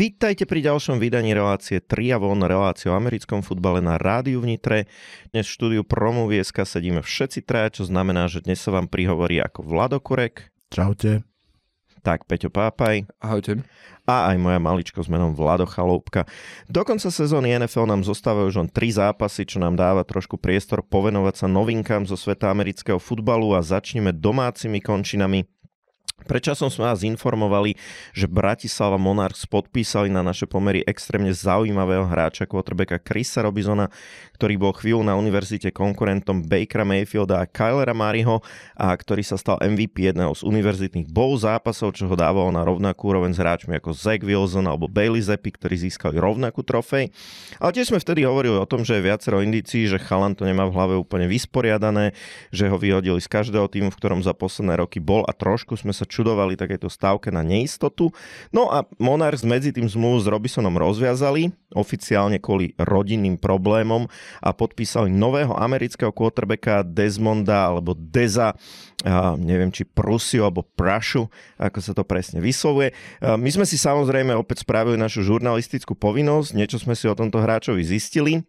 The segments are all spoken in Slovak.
Vítajte pri ďalšom vydaní relácie Triavon, relácie o americkom futbale na rádiu v Nitre. Dnes v štúdiu Promovieska sedíme všetci traja, čo znamená, že dnes sa vám prihovorí ako Vlado Kurek. Čaute. Tak, Peťo Pápaj. Ahojte. A aj moja maličko s menom Vlado Chaloupka. Do konca sezóny NFL nám zostávajú už len tri zápasy, čo nám dáva trošku priestor povenovať sa novinkám zo sveta amerického futbalu a začneme domácimi končinami. Prečasom sme vás informovali, že Bratislava Monarchs podpísali na naše pomery extrémne zaujímavého hráča, quarterbacka Chrisa Robizona, ktorý bol chvíľu na univerzite konkurentom Bakera Mayfielda a Kylera Mariho a ktorý sa stal MVP jedného z univerzitných bowl zápasov, čo ho dávalo na rovnakú úroveň s hráčmi ako Zach Wilson alebo Bailey Zappi, ktorí získali rovnakú trofej. Ale tiež sme vtedy hovorili o tom, že je viacero indícií, že Chalan to nemá v hlave úplne vysporiadané, že ho vyhodili z každého týmu, v ktorom za posledné roky bol a trošku sme sa čudovali takéto stávke na neistotu. No a Monarchs medzi tým zmluvu s Robisonom rozviazali, oficiálne kvôli rodinným problémom a podpísali nového amerického quarterbacka Desmonda alebo Deza, a neviem či Prusiu alebo Prašu, ako sa to presne vyslovuje. My sme si samozrejme opäť spravili našu žurnalistickú povinnosť, niečo sme si o tomto hráčovi zistili.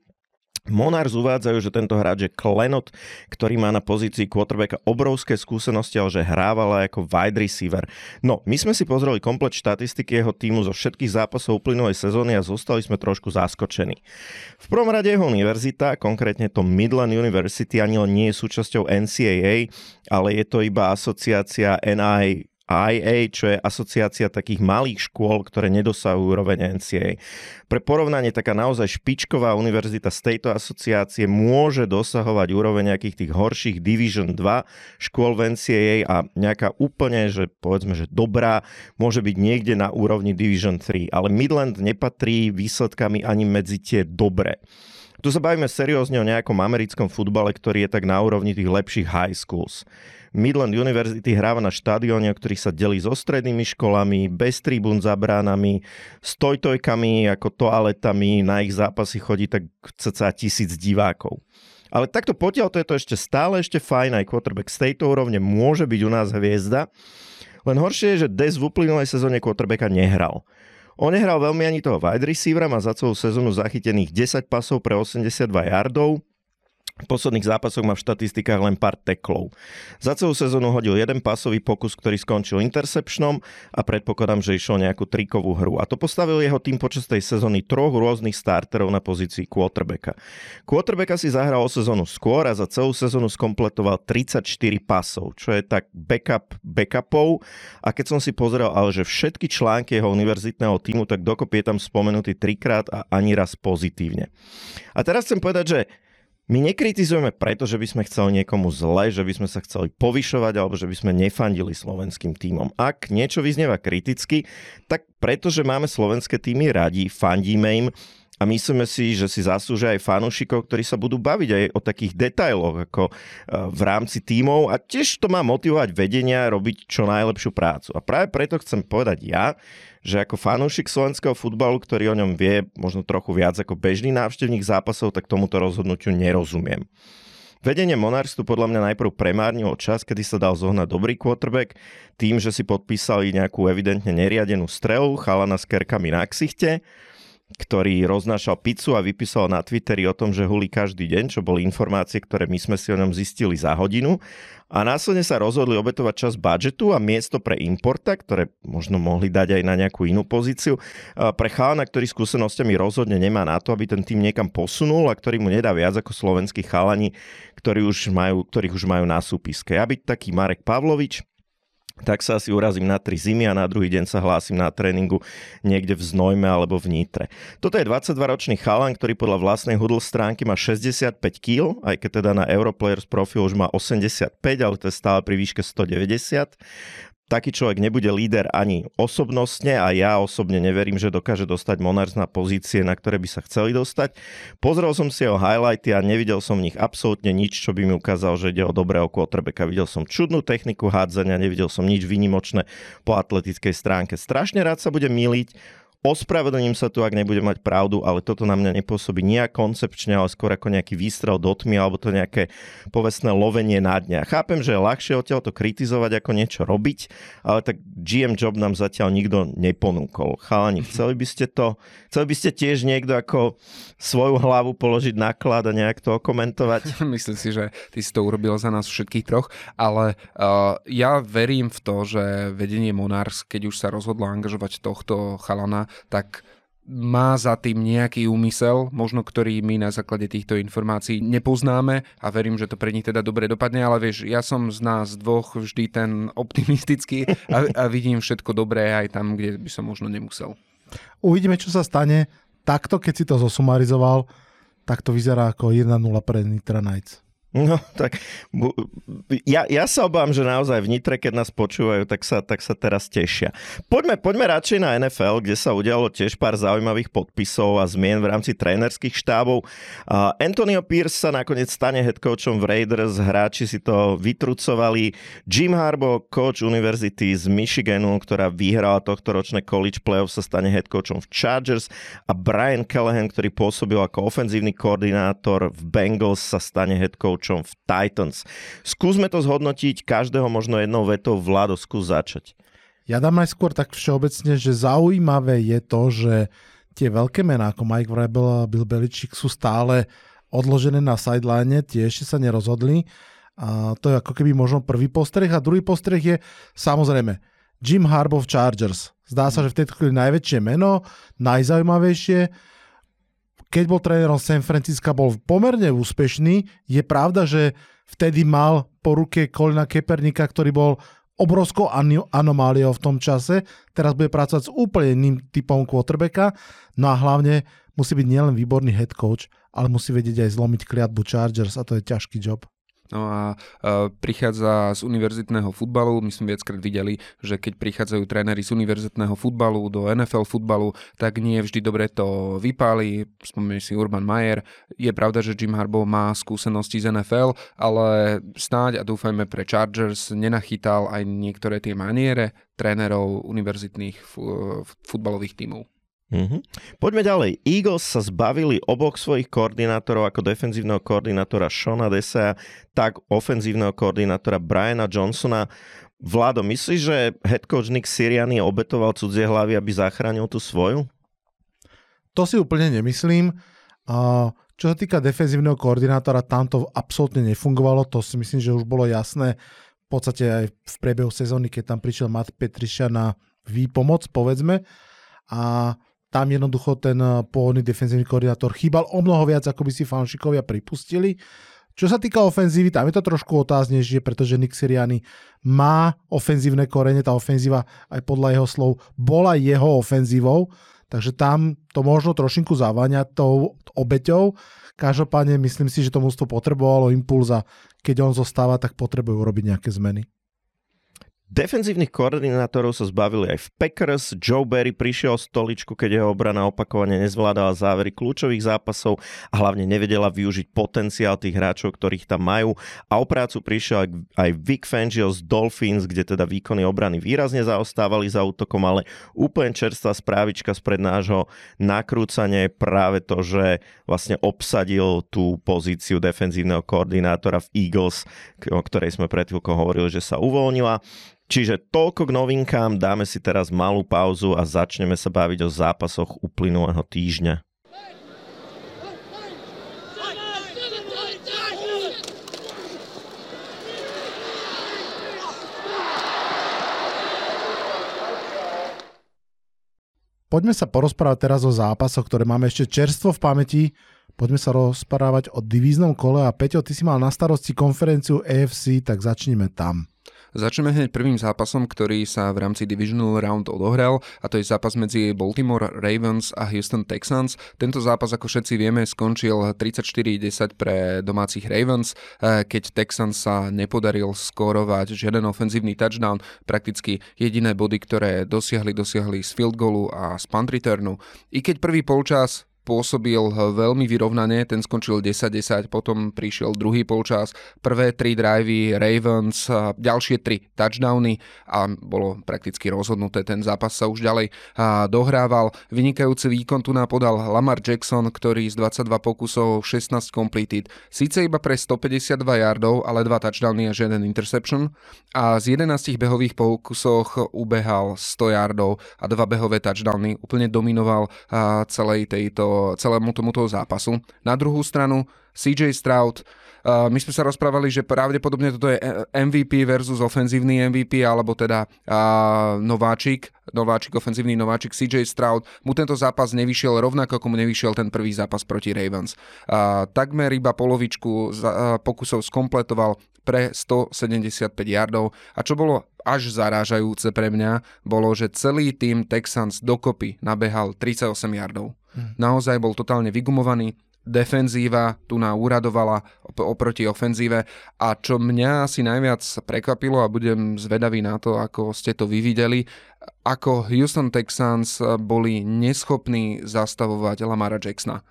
Monars uvádzajú, že tento hráč je klenot, ktorý má na pozícii quarterbacka obrovské skúsenosti, ale že hrávala ako wide receiver. No, my sme si pozreli komplet štatistiky jeho týmu zo všetkých zápasov uplynulej sezóny a zostali sme trošku zaskočení. V prvom rade jeho univerzita, konkrétne to Midland University, ani len nie je súčasťou NCAA, ale je to iba asociácia NI IA, čo je asociácia takých malých škôl, ktoré nedosahujú úroveň NCA. Pre porovnanie taká naozaj špičková univerzita z tejto asociácie môže dosahovať úroveň nejakých tých horších Division 2 škôl v NCAA a nejaká úplne, že povedzme, že dobrá, môže byť niekde na úrovni Division 3, ale Midland nepatrí výsledkami ani medzi tie dobré. Tu sa bavíme seriózne o nejakom americkom futbale, ktorý je tak na úrovni tých lepších high schools. Midland University hráva na štadióne, ktorý sa delí so strednými školami, bez tribún za bránami, s tojtojkami ako toaletami, na ich zápasy chodí tak cca tisíc divákov. Ale takto potiaľ to je to ešte stále ešte fajn, aj quarterback z tejto úrovne môže byť u nás hviezda. Len horšie je, že Des v uplynulej sezóne quarterbacka nehral. On nehral veľmi ani toho wide receivera, má za celú sezónu zachytených 10 pasov pre 82 yardov, v posledných zápasoch má v štatistikách len pár teklov. Za celú sezónu hodil jeden pásový pokus, ktorý skončil interceptionom a predpokladám, že išiel nejakú trikovú hru. A to postavil jeho tým počas tej sezóny troch rôznych starterov na pozícii quarterbacka. Quarterbacka si zahral o sezónu skôr a za celú sezónu skompletoval 34 pasov, čo je tak backup backupov. A keď som si pozrel, ale že všetky články jeho univerzitného týmu, tak dokopy je tam spomenutý trikrát a ani raz pozitívne. A teraz chcem povedať, že my nekritizujeme preto, že by sme chceli niekomu zle, že by sme sa chceli povyšovať alebo že by sme nefandili slovenským týmom. Ak niečo vyznieva kriticky, tak preto, že máme slovenské týmy radi, fandíme im, a myslíme si, že si zaslúžia aj fanúšikov, ktorí sa budú baviť aj o takých detailoch ako e, v rámci tímov a tiež to má motivovať vedenia robiť čo najlepšiu prácu. A práve preto chcem povedať ja, že ako fanúšik slovenského futbalu, ktorý o ňom vie možno trochu viac ako bežný návštevník zápasov, tak tomuto rozhodnutiu nerozumiem. Vedenie Monarchs tu podľa mňa najprv premárnilo čas, kedy sa dal zohnať dobrý quarterback, tým, že si podpísali nejakú evidentne neriadenú strelu, chalana s kerkami na ksichte, ktorý roznášal pizzu a vypísal na Twitteri o tom, že hulí každý deň, čo boli informácie, ktoré my sme si o ňom zistili za hodinu. A následne sa rozhodli obetovať čas budžetu a miesto pre importa, ktoré možno mohli dať aj na nejakú inú pozíciu, pre chalana, ktorý skúsenosťami rozhodne nemá na to, aby ten tým niekam posunul a ktorý mu nedá viac ako slovenskí chalani, ktorí už majú, ktorých už majú na súpiske. Ja byť taký Marek Pavlovič, tak sa asi urazím na tri zimy a na druhý deň sa hlásim na tréningu niekde v Znojme alebo v Nitre. Toto je 22-ročný chalan, ktorý podľa vlastnej hudl stránky má 65 kg, aj keď teda na Europlayers profil už má 85, ale to je stále pri výške 190 taký človek nebude líder ani osobnostne a ja osobne neverím, že dokáže dostať Monarchs na pozície, na ktoré by sa chceli dostať. Pozrel som si jeho highlighty a nevidel som v nich absolútne nič, čo by mi ukázal, že ide o dobrého quarterbacka. Videl som čudnú techniku hádzania, nevidel som nič výnimočné po atletickej stránke. Strašne rád sa budem miliť, Ospravedlním sa tu, ak nebudem mať pravdu, ale toto na mňa nepôsobí nejak koncepčne, ale skôr ako nejaký výstrel do tmy alebo to nejaké povestné lovenie na dňa. Chápem, že je ľahšie odtiaľ to kritizovať ako niečo robiť, ale tak GM job nám zatiaľ nikto neponúkol. Chalani, chceli by ste to, chceli by ste tiež niekto ako svoju hlavu položiť náklad a nejak to komentovať? Myslím si, že ty si to urobil za nás všetkých troch, ale uh, ja verím v to, že vedenie Monars, keď už sa rozhodlo angažovať tohto chalana, tak má za tým nejaký úmysel, možno ktorý my na základe týchto informácií nepoznáme a verím, že to pre nich teda dobre dopadne, ale vieš, ja som z nás dvoch vždy ten optimistický a, a vidím všetko dobré aj tam, kde by som možno nemusel. Uvidíme, čo sa stane. Takto, keď si to zosumarizoval, tak to vyzerá ako 1-0 pre Nitra Knights. No, tak ja, ja sa obávam, že naozaj v keď nás počúvajú, tak sa, tak sa teraz tešia. Poďme, poďme radšej na NFL, kde sa udialo tiež pár zaujímavých podpisov a zmien v rámci trénerských štábov. Uh, Antonio Pierce sa nakoniec stane headcoachom v Raiders, hráči si to vytrucovali. Jim Harbaugh, coach univerzity z Michiganu, ktorá vyhrala tohto ročné college playoff, sa stane headcoachom v Chargers a Brian Callahan, ktorý pôsobil ako ofenzívny koordinátor v Bengals, sa stane headcoach coachom v Titans. Skúsme to zhodnotiť každého možno jednou vetou. Vlado, skús začať. Ja dám najskôr tak všeobecne, že zaujímavé je to, že tie veľké mená ako Mike Vrabel a Bill Belichick sú stále odložené na sideline, tie ešte sa nerozhodli. A to je ako keby možno prvý postreh. A druhý postreh je samozrejme Jim Harbaugh Chargers. Zdá sa, že v tejto chvíli najväčšie meno, najzaujímavejšie keď bol trénerom San Francisca, bol pomerne úspešný. Je pravda, že vtedy mal po ruke Kolina Kepernika, ktorý bol obrovskou anomáliou v tom čase. Teraz bude pracovať s úplne iným typom quarterbacka. No a hlavne musí byť nielen výborný head coach, ale musí vedieť aj zlomiť kliatbu Chargers a to je ťažký job. No a uh, prichádza z univerzitného futbalu, my sme viackrát videli, že keď prichádzajú tréneri z univerzitného futbalu do NFL futbalu, tak nie vždy dobre to vypáli. Spomínam si Urban Mayer. Je pravda, že Jim Harbaugh má skúsenosti z NFL, ale snáď a dúfajme pre Chargers nenachytal aj niektoré tie maniere trénerov univerzitných futbalových tímov. Mm-hmm. Poďme ďalej. Eagles sa zbavili oboch svojich koordinátorov ako defenzívneho koordinátora Shona Desa, tak ofenzívneho koordinátora Briana Johnsona. Vlado, myslíš, že head coach Nick Siriani obetoval cudzie hlavy, aby zachránil tú svoju? To si úplne nemyslím. Čo sa týka defenzívneho koordinátora, tam to absolútne nefungovalo, to si myslím, že už bolo jasné v podstate aj v priebehu sezóny, keď tam prišiel Matt Petriša na výpomoc, povedzme. A tam jednoducho ten eh, pôvodný defenzívny koordinátor chýbal o mnoho viac, ako by si fanšikovia pripustili. Čo sa týka ofenzívy, tam je to trošku otáznejšie, pretože Nick Siriani má ofenzívne korene, tá ofenzíva aj podľa jeho slov bola jeho ofenzívou, takže tam to možno trošinku zaváňa tou obeťou. Každopádne myslím si, že to mústvo potrebovalo impuls a keď on zostáva, tak potrebujú robiť nejaké zmeny. Defenzívnych koordinátorov sa zbavili aj v Packers. Joe Barry prišiel z stoličku, keď jeho obrana opakovane nezvládala závery kľúčových zápasov a hlavne nevedela využiť potenciál tých hráčov, ktorých tam majú. A o prácu prišiel aj Vic Fangio z Dolphins, kde teda výkony obrany výrazne zaostávali za útokom, ale úplne čerstvá správička spred nášho nakrúcania je práve to, že vlastne obsadil tú pozíciu defenzívneho koordinátora v Eagles, o ktorej sme pred chvíľkou hovorili, že sa uvoľnila. Čiže toľko k novinkám, dáme si teraz malú pauzu a začneme sa baviť o zápasoch uplynulého týždňa. Poďme sa porozprávať teraz o zápasoch, ktoré máme ešte čerstvo v pamäti. Poďme sa rozprávať o divíznom kole a Peťo, ty si mal na starosti konferenciu AFC, tak začneme tam. Začneme hneď prvým zápasom, ktorý sa v rámci Divisional Round odohral a to je zápas medzi Baltimore Ravens a Houston Texans. Tento zápas, ako všetci vieme, skončil 34-10 pre domácich Ravens, eh, keď Texans sa nepodaril skórovať žiaden ofenzívny touchdown. Prakticky jediné body, ktoré dosiahli, dosiahli z field goalu a z punt returnu. I keď prvý polčas pôsobil veľmi vyrovnane, ten skončil 10-10, potom prišiel druhý polčas, prvé tri drivey Ravens, ďalšie tri touchdowny a bolo prakticky rozhodnuté, ten zápas sa už ďalej dohrával. Vynikajúci výkon tu napodal Lamar Jackson, ktorý z 22 pokusov 16 completed, síce iba pre 152 yardov, ale dva touchdowny a žiaden interception. A z 11 behových pokusoch ubehal 100 yardov a dva behové touchdowny, úplne dominoval celej tejto celému tomuto zápasu. Na druhú stranu CJ Stroud, Uh, my sme sa rozprávali, že pravdepodobne toto je MVP versus ofenzívny MVP, alebo teda uh, nováčik, nováčik, ofenzívny nováčik CJ Stroud. Mu tento zápas nevyšiel rovnako, ako mu nevyšiel ten prvý zápas proti Ravens. Takmer iba polovičku pokusov skompletoval pre 175 yardov. A čo bolo až zarážajúce pre mňa, bolo, že celý tým Texans dokopy nabehal 38 yardov. Hmm. Naozaj bol totálne vygumovaný, defenzíva tu na úradovala oproti ofenzíve a čo mňa asi najviac prekvapilo a budem zvedavý na to, ako ste to vyvideli, ako Houston Texans boli neschopní zastavovať Lamara Jacksona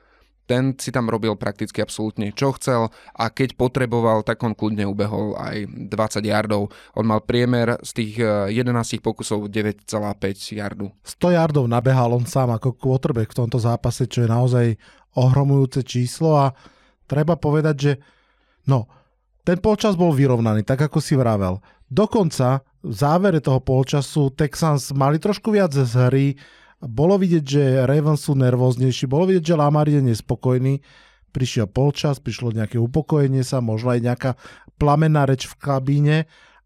ten si tam robil prakticky absolútne čo chcel a keď potreboval, tak on kľudne ubehol aj 20 yardov. On mal priemer z tých 11 eh, pokusov 9,5 yardu. 100 yardov nabehal on sám ako quarterback v tomto zápase, čo je naozaj ohromujúce číslo a treba povedať, že no, ten polčas bol vyrovnaný, tak ako si vravel. Dokonca v závere toho polčasu Texans mali trošku viac z hry, bolo vidieť, že Ravens sú nervóznejší, bolo vidieť, že Lamar je nespokojný, prišiel polčas, prišlo nejaké upokojenie sa, možno aj nejaká plamená reč v kabíne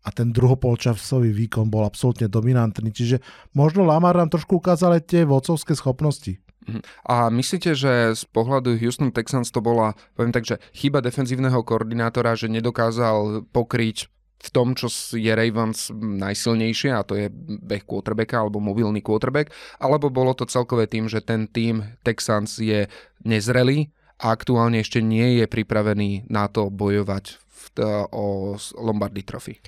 a ten druhopolčasový výkon bol absolútne dominantný. Čiže možno Lamar nám trošku ukázal aj tie vodcovské schopnosti. Mhm. A myslíte, že z pohľadu Houston Texans to bola, poviem tak, že chyba defenzívneho koordinátora, že nedokázal pokryť v tom, čo je Ravens najsilnejšie a to je beh quarterbacka alebo mobilný quarterback, alebo bolo to celkové tým, že ten tým Texans je nezrelý a aktuálne ešte nie je pripravený na to bojovať v, o Lombardy Trophy.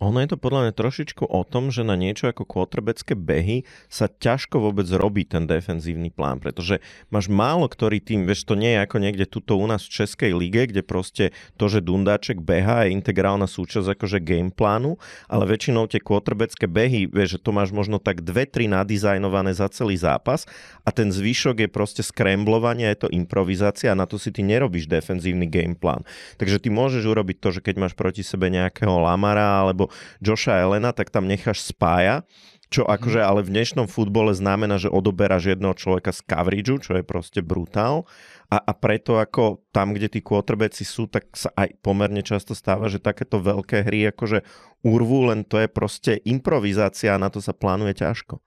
Ono je to podľa mňa trošičku o tom, že na niečo ako quarterbacké behy sa ťažko vôbec robí ten defenzívny plán, pretože máš málo ktorý tým, vieš, to nie je ako niekde tuto u nás v Českej lige, kde proste to, že Dundáček beha je integrálna súčasť akože game plánu, ale väčšinou tie quarterbacké behy, vieš, že to máš možno tak dve, tri nadizajnované za celý zápas a ten zvyšok je proste skremblovanie, je to improvizácia a na to si ty nerobíš defenzívny game plán. Takže ty môžeš urobiť to, že keď máš proti sebe nejakého Lamara alebo Joša Elena, tak tam necháš spája, čo mhm. akože ale v dnešnom futbole znamená, že odoberáš jedného človeka z coverageu, čo je proste brutál. A, a preto ako tam, kde tí quarterbacki sú, tak sa aj pomerne často stáva, že takéto veľké hry akože urvú, len to je proste improvizácia a na to sa plánuje ťažko.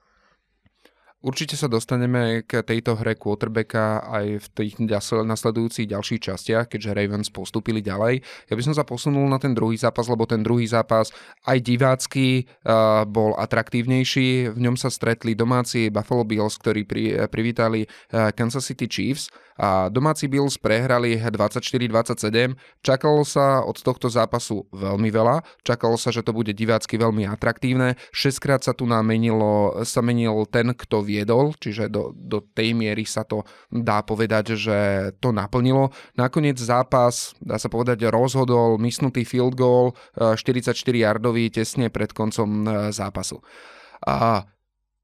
Určite sa dostaneme k tejto hre quarterbacka aj v tých nasledujúcich ďalších častiach, keďže Ravens postupili ďalej. Ja by som sa posunul na ten druhý zápas, lebo ten druhý zápas aj divácky uh, bol atraktívnejší. V ňom sa stretli domáci Buffalo Bills, ktorí pri, privítali uh, Kansas City Chiefs a domáci Bills prehrali 24-27. Čakalo sa od tohto zápasu veľmi veľa, čakalo sa, že to bude divácky veľmi atraktívne. Šestkrát sa tu namenilo, sa menil ten, kto viedol, čiže do, do tej miery sa to dá povedať, že to naplnilo. Nakoniec zápas, dá sa povedať, rozhodol mysnutý field goal 44-yardový eh, tesne pred koncom eh, zápasu. A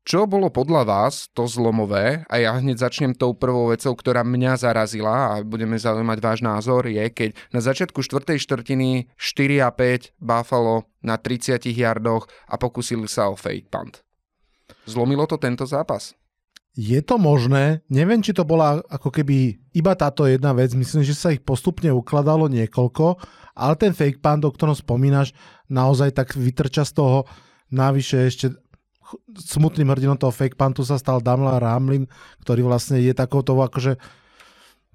čo bolo podľa vás to zlomové, a ja hneď začnem tou prvou vecou, ktorá mňa zarazila a budeme zaujímať váš názor, je, keď na začiatku 4. štvrtiny 4 a 5 Buffalo na 30 yardoch a pokúsili sa o fake punt. Zlomilo to tento zápas? Je to možné, neviem, či to bola ako keby iba táto jedna vec, myslím, že sa ich postupne ukladalo niekoľko, ale ten fake punt, o ktorom spomínaš, naozaj tak vytrča z toho, navyše ešte smutným hrdinom toho fake pantu sa stal Damla Ramlin, ktorý vlastne je takouto akože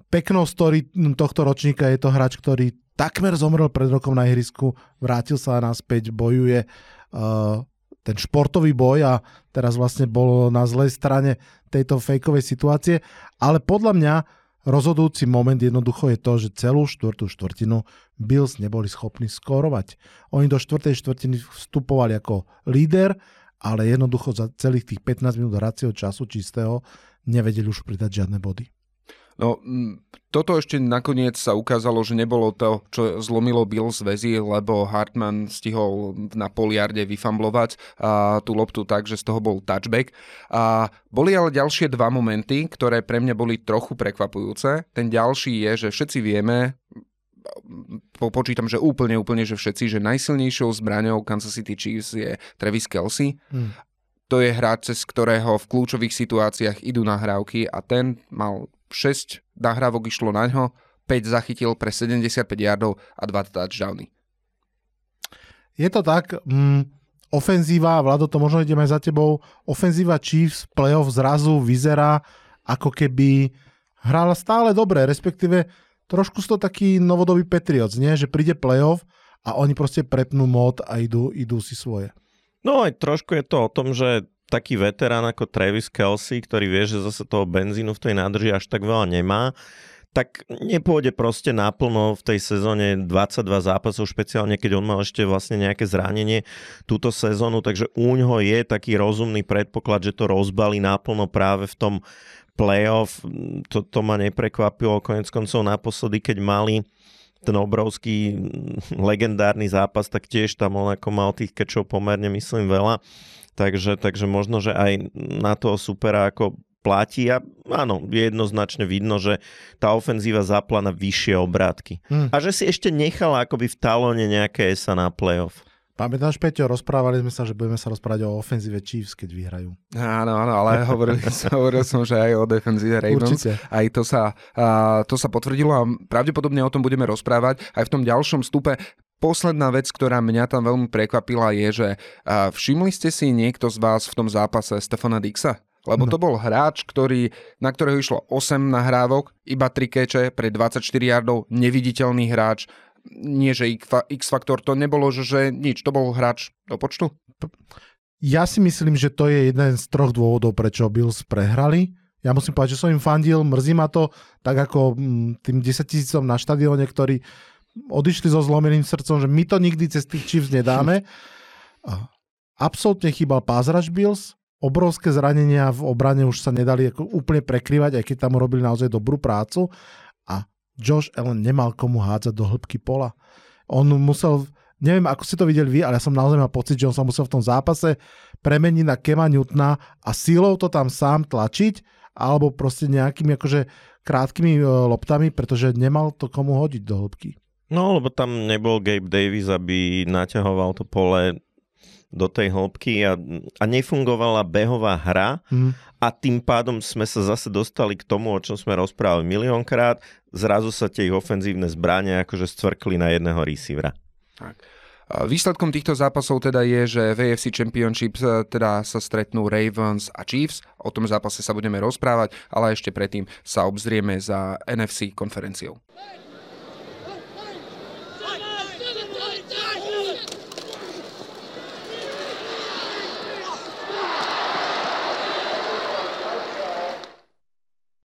peknou story tohto ročníka. Je to hráč, ktorý takmer zomrel pred rokom na ihrisku, vrátil sa naspäť, bojuje uh, ten športový boj a teraz vlastne bol na zlej strane tejto fejkovej situácie, ale podľa mňa rozhodujúci moment jednoducho je to, že celú štvrtú štvrtinu Bills neboli schopní skórovať. Oni do štvrtej štvrtiny vstupovali ako líder ale jednoducho za celých tých 15 minút hracieho času čistého nevedeli už pridať žiadne body. No, toto ešte nakoniec sa ukázalo, že nebolo to, čo zlomilo Bill z väzy, lebo Hartman stihol na poliarde vyfamblovať a, tú loptu tak, že z toho bol touchback. A boli ale ďalšie dva momenty, ktoré pre mňa boli trochu prekvapujúce. Ten ďalší je, že všetci vieme, počítam, že úplne, úplne, že všetci, že najsilnejšou zbraňou Kansas City Chiefs je Travis Kelsey. Hmm. To je hráč, cez ktorého v kľúčových situáciách idú nahrávky a ten mal 6 nahrávok išlo na ňo, 5 zachytil pre 75 yardov a 2 touchdowny. Je to tak, mm, ofenzíva, Vlado, to možno ideme za tebou, ofenzíva Chiefs playoff zrazu vyzerá ako keby hrala stále dobre, respektíve trošku sú to taký novodobý Patriots, nie? že príde playoff a oni proste prepnú mod a idú, idú si svoje. No aj trošku je to o tom, že taký veterán ako Travis Kelsey, ktorý vie, že zase toho benzínu v tej nádrži až tak veľa nemá, tak nepôjde proste naplno v tej sezóne 22 zápasov, špeciálne keď on mal ešte vlastne nejaké zranenie túto sezónu, takže u ňoho je taký rozumný predpoklad, že to rozbalí naplno práve v tom playoff. To, to ma neprekvapilo, konec koncov naposledy, keď mali ten obrovský legendárny zápas, tak tiež tam on ako mal tých kečov pomerne myslím veľa. Takže, takže možno, že aj na toho supera ako platí a áno, jednoznačne vidno, že tá ofenzíva zapla na vyššie obrátky. Hmm. A že si ešte nechala akoby v talóne nejaké sa na playoff. Pamätáš, Peťo, rozprávali sme sa, že budeme sa rozprávať o ofenzíve Chiefs, keď vyhrajú. Áno, áno, ale hovoril, hovoril som, že aj o defenzíve Ravens. Určite. Aj to sa, a, to sa potvrdilo a pravdepodobne o tom budeme rozprávať aj v tom ďalšom stupe. Posledná vec, ktorá mňa tam veľmi prekvapila je, že a, všimli ste si niekto z vás v tom zápase Stefana Dixa? Lebo no. to bol hráč, ktorý, na ktorého išlo 8 nahrávok, iba 3 keče pre 24 yardov, neviditeľný hráč, nie že X-faktor, to nebolo, že, že nič, to bol hráč do počtu? Ja si myslím, že to je jeden z troch dôvodov, prečo Bills prehrali. Ja musím povedať, že som im fandil, mrzí ma to, tak ako mm, tým 10 tisícom na štadióne, ktorí odišli so zlomeným srdcom, že my to nikdy cez tých Chiefs nedáme. Absolutne chýbal pázraž Bills, obrovské zranenia v obrane už sa nedali ako úplne prekrývať, aj keď tam robili naozaj dobrú prácu. Josh Allen nemal komu hádzať do hĺbky pola. On musel, neviem ako ste to videli vy, ale ja som naozaj mal pocit, že on sa musel v tom zápase premeniť na Kema Newtona a sílou to tam sám tlačiť, alebo proste nejakými akože krátkými e, loptami, pretože nemal to komu hodiť do hĺbky. No, lebo tam nebol Gabe Davis, aby naťahoval to pole do tej hĺbky a, a nefungovala behová hra mm. a tým pádom sme sa zase dostali k tomu, o čom sme rozprávali miliónkrát. Zrazu sa tie ich ofenzívne zbranie akože stvrkli na jedného receivera. Tak. Výsledkom týchto zápasov teda je, že v AFC Championship e, teda sa stretnú Ravens a Chiefs. O tom zápase sa budeme rozprávať, ale ešte predtým sa obzrieme za NFC konferenciou.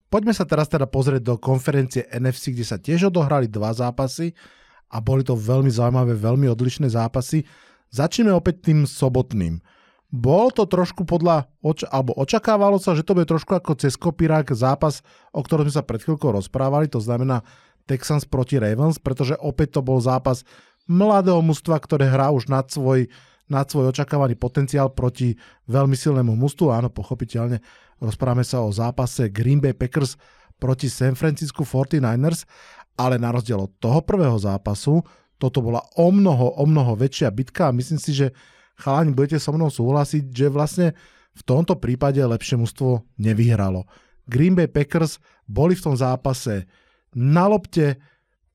Poďme sa teraz teda pozrieť do konferencie NFC, kde sa tiež odohrali dva zápasy a boli to veľmi zaujímavé, veľmi odlišné zápasy. Začneme opäť tým sobotným. Bol to trošku podľa, oč- alebo očakávalo sa, že to bude trošku ako cez kopírák zápas, o ktorom sme sa pred chvíľkou rozprávali, to znamená Texans proti Ravens, pretože opäť to bol zápas mladého mužstva, ktoré hrá už nad svoj, nad svoj očakávaný potenciál proti veľmi silnému mužstvu. Áno, pochopiteľne Rozprávame sa o zápase Green Bay Packers proti San Francisco 49ers, ale na rozdiel od toho prvého zápasu, toto bola o mnoho, o mnoho väčšia bitka a myslím si, že chalani budete so mnou súhlasiť, že vlastne v tomto prípade lepšie mužstvo nevyhralo. Green Bay Packers boli v tom zápase na lopte,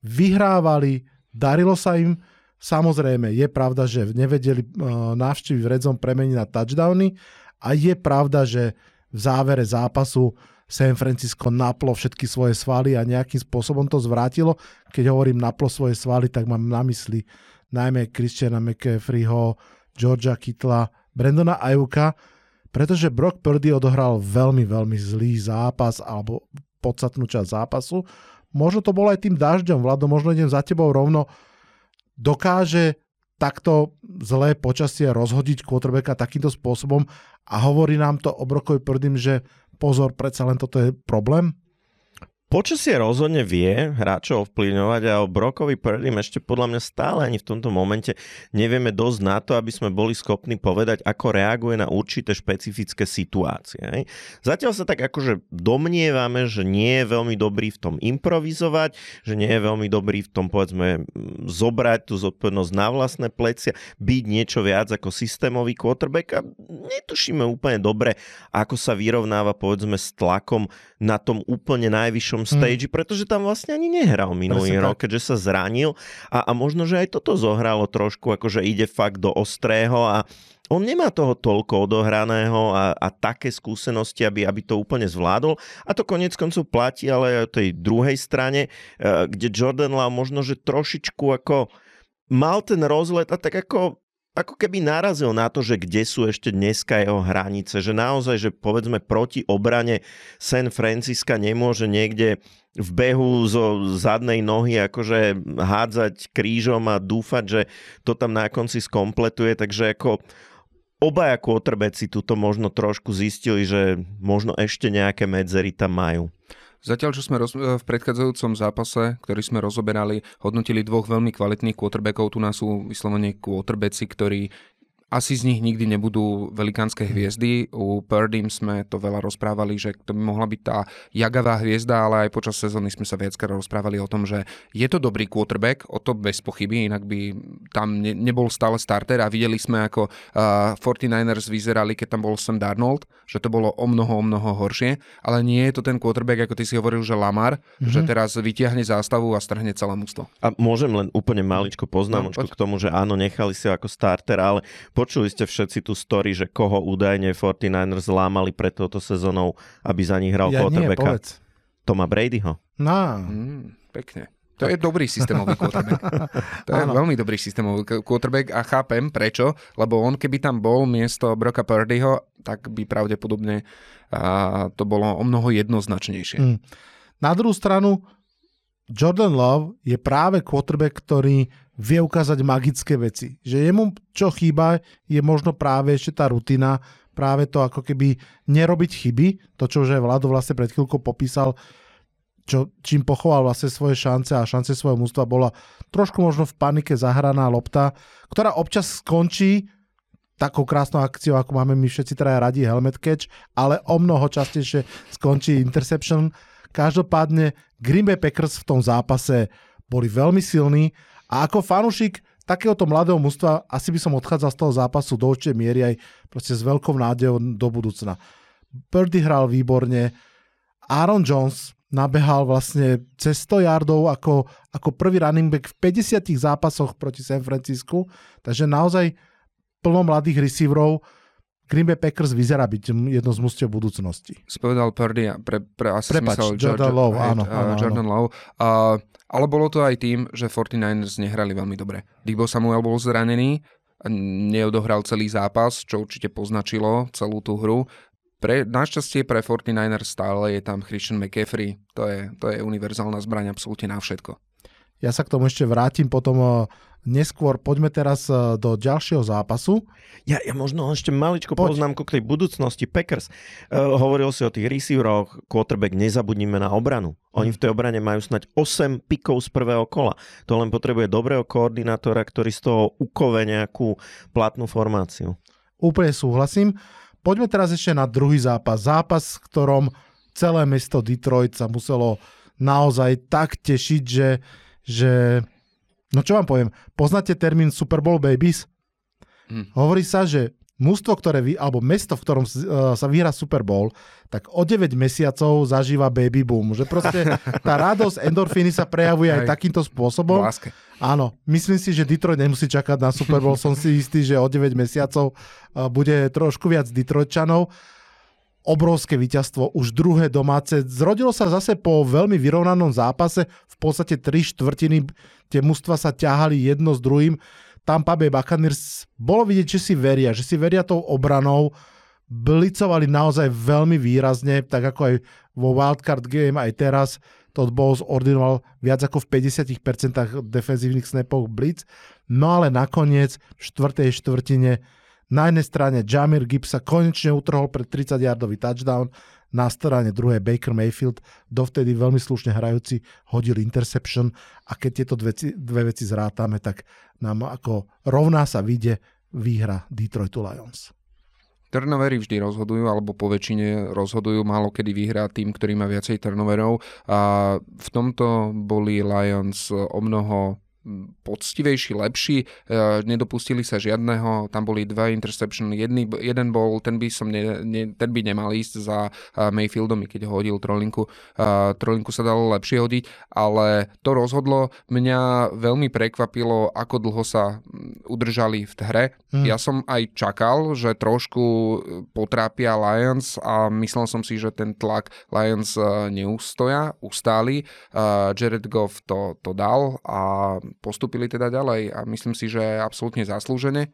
vyhrávali, darilo sa im. Samozrejme, je pravda, že nevedeli uh, návštevy v redzom premeniť na touchdowny a je pravda, že v závere zápasu San Francisco naplo všetky svoje svaly a nejakým spôsobom to zvrátilo. Keď hovorím naplo svoje svaly, tak mám na mysli najmä Christiana McCaffreyho, Georgia Kittla, Brandona Ajuka, pretože Brock Purdy odohral veľmi, veľmi zlý zápas alebo podstatnú časť zápasu. Možno to bolo aj tým dažďom, Vlado, možno idem za tebou rovno. Dokáže takto zlé počasie rozhodiť quarterbacka takýmto spôsobom a hovorí nám to o Brokovi Prdym, že pozor, predsa len toto je problém? Počasie rozhodne vie hráčov ovplyvňovať a o Brokovi Purdym ešte podľa mňa stále ani v tomto momente nevieme dosť na to, aby sme boli schopní povedať, ako reaguje na určité špecifické situácie. Zatiaľ sa tak akože domnievame, že nie je veľmi dobrý v tom improvizovať, že nie je veľmi dobrý v tom povedzme zobrať tú zodpovednosť na vlastné plecia, byť niečo viac ako systémový quarterback a netušíme úplne dobre, ako sa vyrovnáva povedzme s tlakom na tom úplne najvyššom tom stage, hmm. pretože tam vlastne ani nehral minulý Presne rok, tak. keďže sa zranil a, a možno, že aj toto zohralo trošku, akože ide fakt do ostrého a on nemá toho toľko odohraného a, a také skúsenosti, aby, aby to úplne zvládol. A to konec koncov platí ale aj o tej druhej strane, eh, kde Jordan Love možno, že trošičku ako mal ten rozlet a tak ako ako keby narazil na to, že kde sú ešte dneska jeho hranice, že naozaj, že povedzme proti obrane San Francisca nemôže niekde v behu zo zadnej nohy akože hádzať krížom a dúfať, že to tam na konci skompletuje, takže ako obaja quarterbacki tuto možno trošku zistili, že možno ešte nejaké medzery tam majú. Zatiaľ, čo sme roz, v predchádzajúcom zápase, ktorý sme rozoberali, hodnotili dvoch veľmi kvalitných quarterbackov. Tu nás sú vyslovene quarterbacki, ktorí asi z nich nikdy nebudú velikánske hviezdy. U Purdym sme to veľa rozprávali, že to by mohla byť tá jagavá hviezda, ale aj počas sezóny sme sa viackrát rozprávali o tom, že je to dobrý quarterback, o to bez pochyby, inak by tam ne, nebol stále starter a videli sme, ako uh, 49ers vyzerali, keď tam bol Sam Darnold, že to bolo o mnoho, o mnoho horšie, ale nie je to ten quarterback, ako ty si hovoril, že Lamar, mm-hmm. že teraz vytiahne zástavu a strhne celé mústvo. A môžem len úplne maličko poznámočku no, k tomu, že áno, nechali si ho ako starter, ale Počuli ste všetci tú story, že koho údajne 49ers lámali pred touto sezónou, aby za nich hral ja quarterbacka? Nie, Toma Bradyho. No. Mm, pekne. To je dobrý systémový quarterback. To je ano. veľmi dobrý systémový quarterback a chápem prečo, lebo on keby tam bol miesto Broka Purdyho, tak by pravdepodobne a, to bolo o mnoho jednoznačnejšie. Mm. Na druhú stranu, Jordan Love je práve quarterback, ktorý vie ukázať magické veci. Že jemu čo chýba je možno práve ešte tá rutina, práve to ako keby nerobiť chyby, to čo už aj Vlado vlastne pred chvíľkou popísal, čo, čím pochoval vlastne svoje šance a šance svojho mústva bola trošku možno v panike zahraná lopta, ktorá občas skončí takou krásnou akciou, ako máme my všetci teda radi helmet catch, ale o mnoho častejšie skončí interception. Každopádne Green Bay Packers v tom zápase boli veľmi silní a ako fanúšik takéhoto mladého mužstva asi by som odchádzal z toho zápasu do určitej miery aj proste s veľkou nádejou do budúcna. Purdy hral výborne, Aaron Jones nabehal vlastne cez 100 yardov ako, ako prvý running back v 50 zápasoch proti San Francisku, takže naozaj plno mladých receiverov, Green Bay Packers vyzerá byť jedno z mústiev budúcnosti. Spovedal Purdy, pre, pre asi Prepač, myslel Jordan George, Lowe, áno, áno, Jordan Lowe. Uh, ale bolo to aj tým, že 49ers nehrali veľmi dobre. Debo Samuel bol zranený, neodohral celý zápas, čo určite poznačilo celú tú hru. Pre, našťastie pre 49ers stále je tam Christian McCaffrey. To je, to je univerzálna zbraň absolútne na všetko. Ja sa k tomu ešte vrátim potom neskôr. Poďme teraz e, do ďalšieho zápasu. Ja, ja možno ešte maličko Poď. poznámku k tej budúcnosti Packers. Uh, hovoril si o tých receiveroch, quarterback, nezabudnime na obranu. Oni v tej obrane majú snať 8 pikov z prvého kola. To len potrebuje dobrého koordinátora, ktorý z toho ukove nejakú platnú formáciu. Úplne súhlasím. Poďme teraz ešte na druhý zápas. Zápas, v ktorom celé mesto Detroit sa muselo naozaj tak tešiť, že, že No čo vám poviem, poznáte termín Super Bowl Babies? Hmm. Hovorí sa, že mústvo, ktoré vy, alebo mesto, v ktorom uh, sa vyhrá Super Bowl, tak o 9 mesiacov zažíva baby boom. Že proste tá radosť, endorfíny sa prejavuje aj, aj takýmto spôsobom. Láske. Áno, myslím si, že Detroit nemusí čakať na Super Bowl. Som si istý, že o 9 mesiacov uh, bude trošku viac Detroitčanov obrovské víťazstvo, už druhé domáce. Zrodilo sa zase po veľmi vyrovnanom zápase, v podstate tri štvrtiny tie mužstva sa ťahali jedno s druhým. Tampa Bay Buccaneers bolo vidieť, že si veria, že si veria tou obranou, blicovali naozaj veľmi výrazne, tak ako aj vo Wildcard Game aj teraz Todd Bowles ordinoval viac ako v 50% defenzívnych snapov blitz, no ale nakoniec v štvrtej štvrtine na jednej strane Jamir Gibbs sa konečne utrhol pre 30 yardový touchdown, na strane druhej Baker Mayfield, dovtedy veľmi slušne hrajúci, hodil interception a keď tieto dve, dve veci zrátame, tak nám ako rovná sa vyjde výhra Detroitu Lions. Turnovery vždy rozhodujú, alebo po väčšine rozhodujú, málo kedy vyhrá tým, ktorý má viacej turnoverov. A v tomto boli Lions o mnoho poctivejší, lepší, e, nedopustili sa žiadneho, tam boli dva interception, jedný, jeden bol, ten by som ne, ne, ten by nemal ísť za Mayfieldom, keď ho hodil trolinku, trolinku sa dalo lepšie hodiť, ale to rozhodlo, mňa veľmi prekvapilo, ako dlho sa udržali v hre. Hmm. Ja som aj čakal, že trošku potrápia Lions a myslel som si, že ten tlak Lions e, neustoja, ustáli. Jared Goff to, to dal a postupili teda ďalej a myslím si, že absolútne zaslúžene.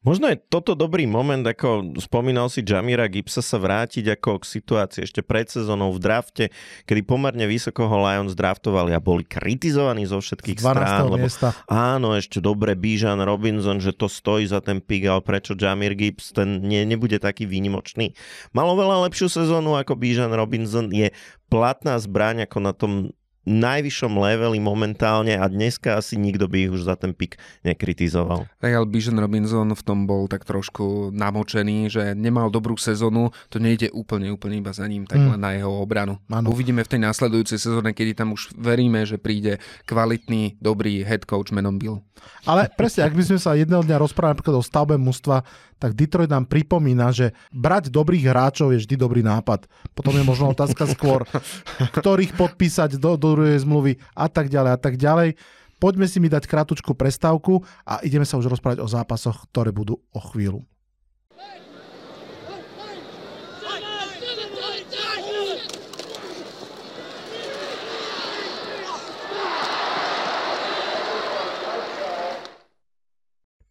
Možno je toto dobrý moment, ako spomínal si Jamira Gibsa sa vrátiť ako k situácii ešte pred sezónou v drafte, kedy pomerne vysoko ho Lions draftovali a boli kritizovaní zo všetkých strán. Lebo, áno, ešte dobre Bijan Robinson, že to stojí za ten pik, ale prečo Jamir Gibbs ten nie, nebude taký výnimočný. Malo veľa lepšiu sezónu ako Bijan Robinson, je platná zbraň ako na tom najvyššom leveli momentálne a dneska asi nikto by ich už za ten pik nekritizoval. Tak ale Bijan Robinson v tom bol tak trošku namočený, že nemal dobrú sezónu, to nejde úplne, úplne iba za ním, tak mm. len na jeho obranu. Ano. Uvidíme v tej následujúcej sezóne, kedy tam už veríme, že príde kvalitný, dobrý head coach menom Bill. Ale presne, ak by sme sa jedného dňa rozprávali napríklad o stavbe mužstva, tak Detroit nám pripomína, že brať dobrých hráčov je vždy dobrý nápad. Potom je možno otázka skôr, ktorých podpísať do, do druhej zmluvy a tak ďalej a tak ďalej. Poďme si mi dať krátku prestávku a ideme sa už rozprávať o zápasoch, ktoré budú o chvíľu.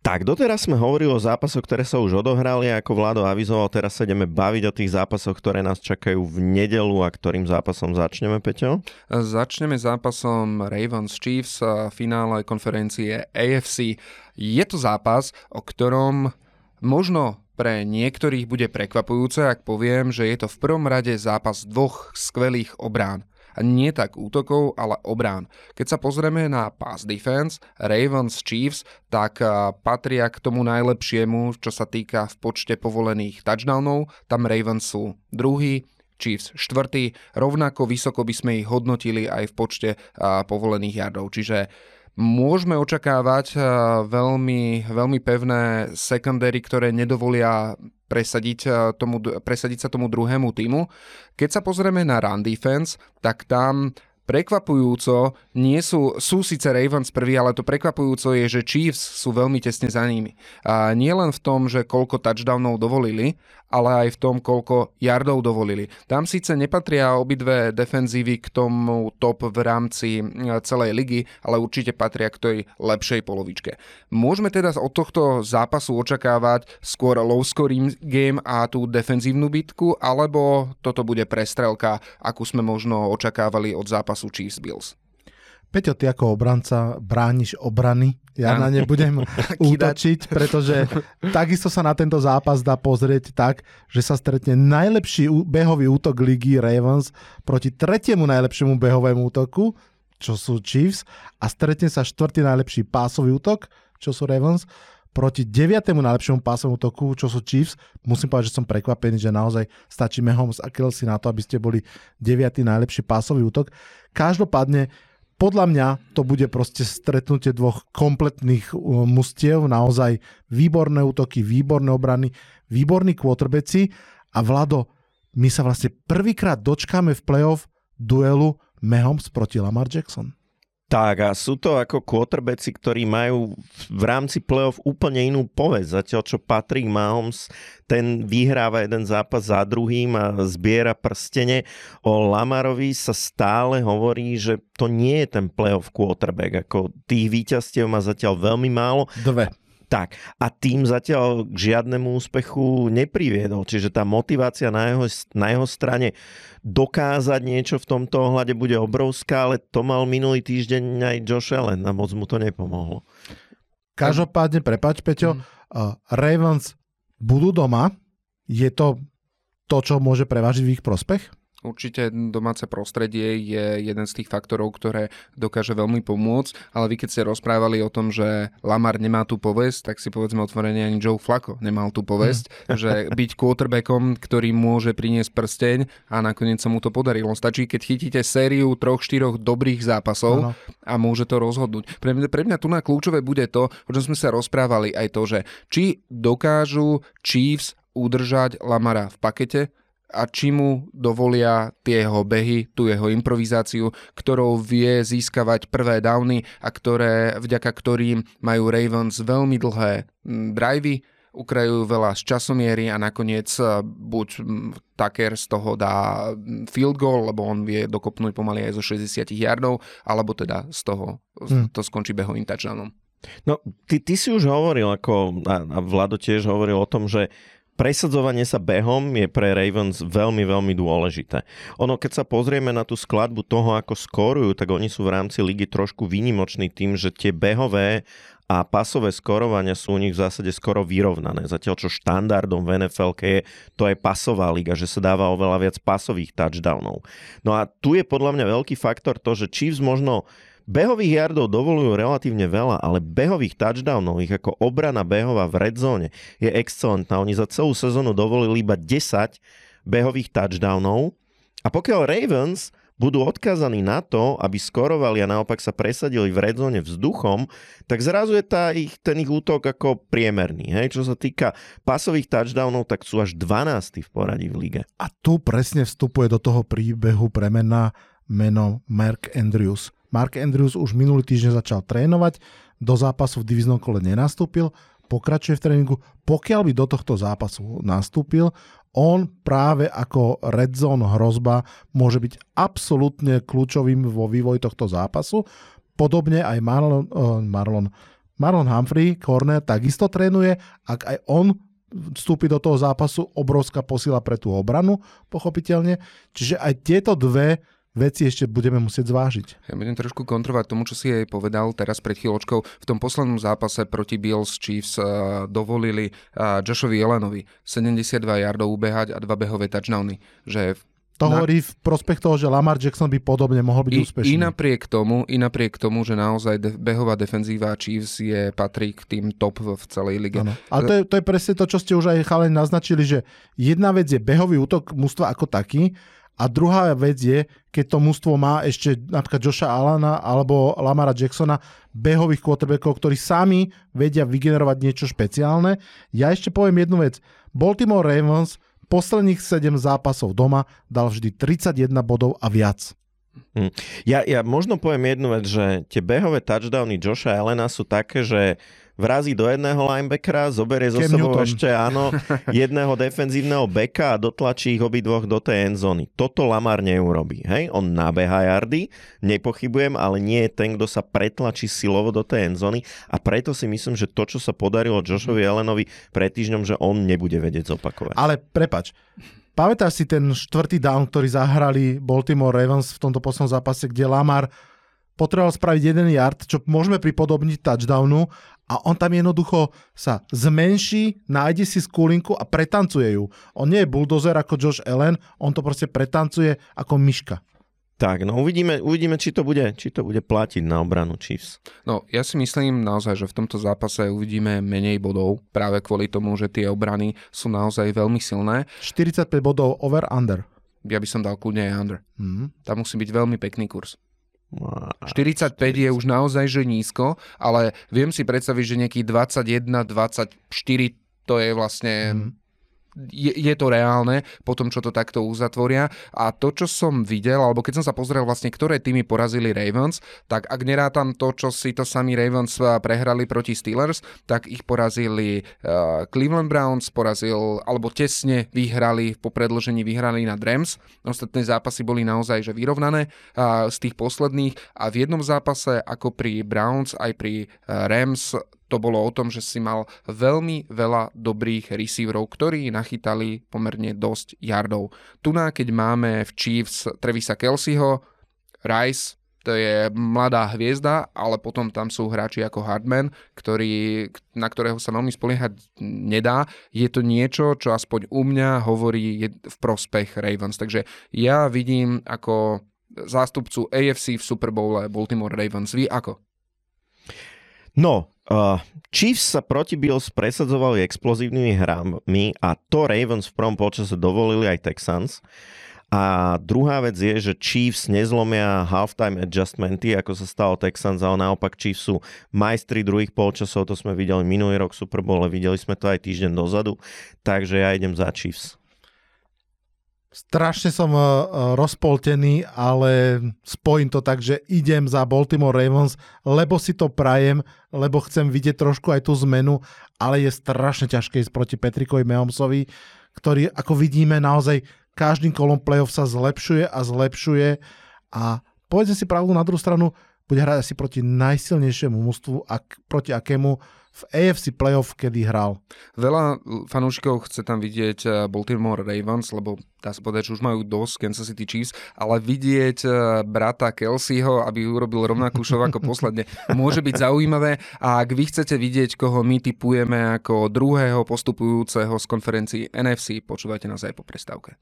Tak, doteraz sme hovorili o zápasoch, ktoré sa už odohrali, ako Vlado avizoval, teraz sa ideme baviť o tých zápasoch, ktoré nás čakajú v nedelu a ktorým zápasom začneme, Peťo? Začneme zápasom Ravens Chiefs, finále konferencie AFC. Je to zápas, o ktorom možno pre niektorých bude prekvapujúce, ak poviem, že je to v prvom rade zápas dvoch skvelých obrán a nie tak útokov, ale obrán. Keď sa pozrieme na pass defense, Ravens Chiefs, tak patria k tomu najlepšiemu, čo sa týka v počte povolených touchdownov. Tam Ravens sú druhý, Chiefs štvrtý, rovnako vysoko by sme ich hodnotili aj v počte povolených yardov. Čiže môžeme očakávať veľmi, veľmi pevné secondary, ktoré nedovolia presadiť, eh, tomu, presadiť sa tomu druhému týmu. Keď sa pozrieme na run defense, tak tam Prekvapujúco nie sú, sú síce Ravens prvý, ale to prekvapujúco je, že Chiefs sú veľmi tesne za nimi. A nie len v tom, že koľko touchdownov dovolili, ale aj v tom, koľko yardov dovolili. Tam síce nepatria obidve defenzívy k tomu top v rámci e, celej ligy, ale určite patria k tej lepšej polovičke. Môžeme teda od tohto zápasu očakávať skôr low scoring game a tú defenzívnu bitku, alebo toto bude prestrelka, akú sme možno očakávali od zápasu Chiefs Bills? Peťo, ty ako obranca brániš obrany. Ja na ne budem útočiť, pretože takisto sa na tento zápas dá pozrieť tak, že sa stretne najlepší behový útok ligy Ravens proti tretiemu najlepšiemu behovému útoku, čo sú Chiefs, a stretne sa štvrtý najlepší pásový útok, čo sú Ravens, proti deviatému najlepšiemu pásovému útoku, čo sú Chiefs. Musím povedať, že som prekvapený, že naozaj stačí Mahomes a Kelsey na to, aby ste boli deviatý najlepší pásový útok. Každopádne podľa mňa to bude proste stretnutie dvoch kompletných uh, mustiev, naozaj výborné útoky, výborné obrany, výborní quarterbacki a Vlado, my sa vlastne prvýkrát dočkáme v playoff duelu Mahomes proti Lamar Jackson. Tak a sú to ako quarterbacki, ktorí majú v rámci playoff úplne inú povesť. Zatiaľ čo Patrick Mahomes, ten vyhráva jeden zápas za druhým a zbiera prstene. O Lamarovi sa stále hovorí, že to nie je ten playoff quarterback. Ako tých víťazstiev má zatiaľ veľmi málo. Dve. Tak, a tým zatiaľ k žiadnemu úspechu nepriviedol. Čiže tá motivácia na jeho, na jeho strane dokázať niečo v tomto ohľade bude obrovská, ale to mal minulý týždeň aj Josh Allen a moc mu to nepomohlo. Každopádne, prepač Peťo, mm. uh, Ravens budú doma, je to to, čo môže prevážiť v ich prospech? Určite domáce prostredie je jeden z tých faktorov, ktoré dokáže veľmi pomôcť, ale vy keď ste rozprávali o tom, že Lamar nemá tú povesť, tak si povedzme otvorene ani Joe Flacco nemal tú povesť, mm. že byť quarterbackom, ktorý môže priniesť prsteň a nakoniec sa mu to podarilo. Stačí, keď chytíte sériu troch, štyroch dobrých zápasov ano. a môže to rozhodnúť. Pre mňa, pre mňa tu na kľúčové bude to, o čom sme sa rozprávali, aj to, že či dokážu Chiefs udržať Lamara v pakete, a či mu dovolia tie jeho behy, tú jeho improvizáciu, ktorou vie získavať prvé downy a ktoré, vďaka ktorým majú Ravens veľmi dlhé drivey, ukrajujú veľa z časomiery a nakoniec e, buď Tucker z toho dá field goal, lebo on vie dokopnúť pomaly aj zo 60 yardov, alebo teda z toho hmm. to skončí behovým touchdownom. No, ty, ty si už hovoril, ako, a, a Vlado tiež hovoril o tom, že presadzovanie sa behom je pre Ravens veľmi, veľmi dôležité. Ono, keď sa pozrieme na tú skladbu toho, ako skorujú, tak oni sú v rámci ligy trošku výnimoční tým, že tie behové a pasové skorovania sú u nich v zásade skoro vyrovnané. Zatiaľ, čo štandardom v NFL je, to je pasová liga, že sa dáva oveľa viac pasových touchdownov. No a tu je podľa mňa veľký faktor to, že Chiefs možno Behových yardov dovolujú relatívne veľa, ale behových touchdownov, ich ako obrana behová v red zone je excelentná. Oni za celú sezónu dovolili iba 10 behových touchdownov a pokiaľ Ravens budú odkázaní na to, aby skorovali a naopak sa presadili v redzone vzduchom, tak zrazu je tá ich, ten ich útok ako priemerný. Hej? Čo sa týka pasových touchdownov, tak sú až 12 v poradí v lige. A tu presne vstupuje do toho príbehu premena meno Mark Andrews. Mark Andrews už minulý týždeň začal trénovať, do zápasu v diviznom kole nenastúpil, pokračuje v tréningu. Pokiaľ by do tohto zápasu nastúpil, on práve ako red zone hrozba môže byť absolútne kľúčovým vo vývoji tohto zápasu. Podobne aj Marlon, uh, Marlon, Marlon Humphrey, corner, takisto trénuje. Ak aj on vstúpi do toho zápasu, obrovská posila pre tú obranu, pochopiteľne. Čiže aj tieto dve veci ešte budeme musieť zvážiť. Ja budem trošku kontrovať tomu, čo si jej povedal teraz pred chvíľočkou. V tom poslednom zápase proti Bills Chiefs uh, dovolili uh, Joshovi Jelenovi 72 yardov ubehať a dva behové touchdowny. Že to na... hovorí v prospech toho, že Lamar Jackson by podobne mohol byť I, úspešný. I napriek tomu, i napriek tomu že naozaj de- behová defenzíva Chiefs je, patrí k tým top v celej lige. Ano. Ale to je, to je presne to, čo ste už aj chalene naznačili, že jedna vec je behový útok mústva ako taký a druhá vec je, keď to mužstvo má ešte napríklad Josha Alana alebo Lamara Jacksona, behových quarterbackov, ktorí sami vedia vygenerovať niečo špeciálne. Ja ešte poviem jednu vec. Baltimore Ravens posledných 7 zápasov doma dal vždy 31 bodov a viac. Hm. Ja, ja možno poviem jednu vec, že tie behové touchdowny Josha Elena sú také, že vrazí do jedného linebackera, zoberie zo sebou Newton. ešte áno, jedného defenzívneho beka a dotlačí ich obidvoch do tej endzóny. Toto Lamar neurobí. Hej? On nabeha jardy, nepochybujem, ale nie je ten, kto sa pretlačí silovo do tej endzóny a preto si myslím, že to, čo sa podarilo Joshovi Allenovi pred týždňom, že on nebude vedieť zopakovať. Ale prepač, Pamätáš si ten štvrtý down, ktorý zahrali Baltimore Ravens v tomto poslednom zápase, kde Lamar potreboval spraviť jeden yard, čo môžeme pripodobniť touchdownu a on tam jednoducho sa zmenší, nájde si skulinku a pretancuje ju. On nie je bulldozer ako Josh Allen, on to proste pretancuje ako myška. Tak, no uvidíme, uvidíme či, to bude, či to bude platiť na obranu Chiefs. No, ja si myslím naozaj, že v tomto zápase uvidíme menej bodov, práve kvôli tomu, že tie obrany sú naozaj veľmi silné. 45 bodov over under. Ja by som dal kľudne aj under. Mm. Tam musí byť veľmi pekný kurz. 45 je už naozaj že nízko, ale viem si predstaviť, že nejaký 21, 24 to je vlastne mm je, je to reálne po tom, čo to takto uzatvoria. A to, čo som videl, alebo keď som sa pozrel vlastne, ktoré týmy porazili Ravens, tak ak nerátam to, čo si to sami Ravens eh, prehrali proti Steelers, tak ich porazili uh, Cleveland Browns, porazil, alebo tesne vyhrali, po predložení vyhrali na Rams. Ostatné zápasy boli naozaj že vyrovnané uh, z tých posledných a v jednom zápase, ako pri Browns, aj pri uh, Rams, to bolo o tom, že si mal veľmi veľa dobrých receiverov, ktorí nachytali pomerne dosť yardov. Tu keď máme v Chiefs Trevisa Kelseyho, Rice, to je mladá hviezda, ale potom tam sú hráči ako Hardman, ktorý, na ktorého sa veľmi spoliehať nedá. Je to niečo, čo aspoň u mňa hovorí v prospech Ravens. Takže ja vidím ako zástupcu AFC v Super Bowle Baltimore Ravens. Vy ako? No, uh, Chiefs sa proti Bills presadzovali explozívnymi hrami a to Ravens v prvom počase dovolili aj Texans. A druhá vec je, že Chiefs nezlomia halftime adjustmenty, ako sa stalo Texans, ale naopak Chiefs sú majstri druhých polčasov, to sme videli minulý rok Super Bowl, videli sme to aj týždeň dozadu, takže ja idem za Chiefs. Strašne som uh, rozpoltený, ale spojím to tak, že idem za Baltimore Ravens, lebo si to prajem, lebo chcem vidieť trošku aj tú zmenu, ale je strašne ťažké ísť proti Petrikovi Mahomsovi, ktorý, ako vidíme, naozaj každým kolom playoff sa zlepšuje a zlepšuje. A povedzme si pravdu na druhú stranu, bude hrať asi proti najsilnejšiemu mústvu, ak, proti akému v AFC playoff, kedy hral. Veľa fanúšikov chce tam vidieť eh, Baltimore Ravens, lebo dá sa povedať, že už majú dosť Kansas City Chiefs, ale vidieť eh, brata Kelseyho, aby urobil rovnakú show ako posledne, môže byť zaujímavé. A ak vy chcete vidieť, koho my typujeme ako druhého postupujúceho z konferencii NFC, počúvajte nás aj po prestávke.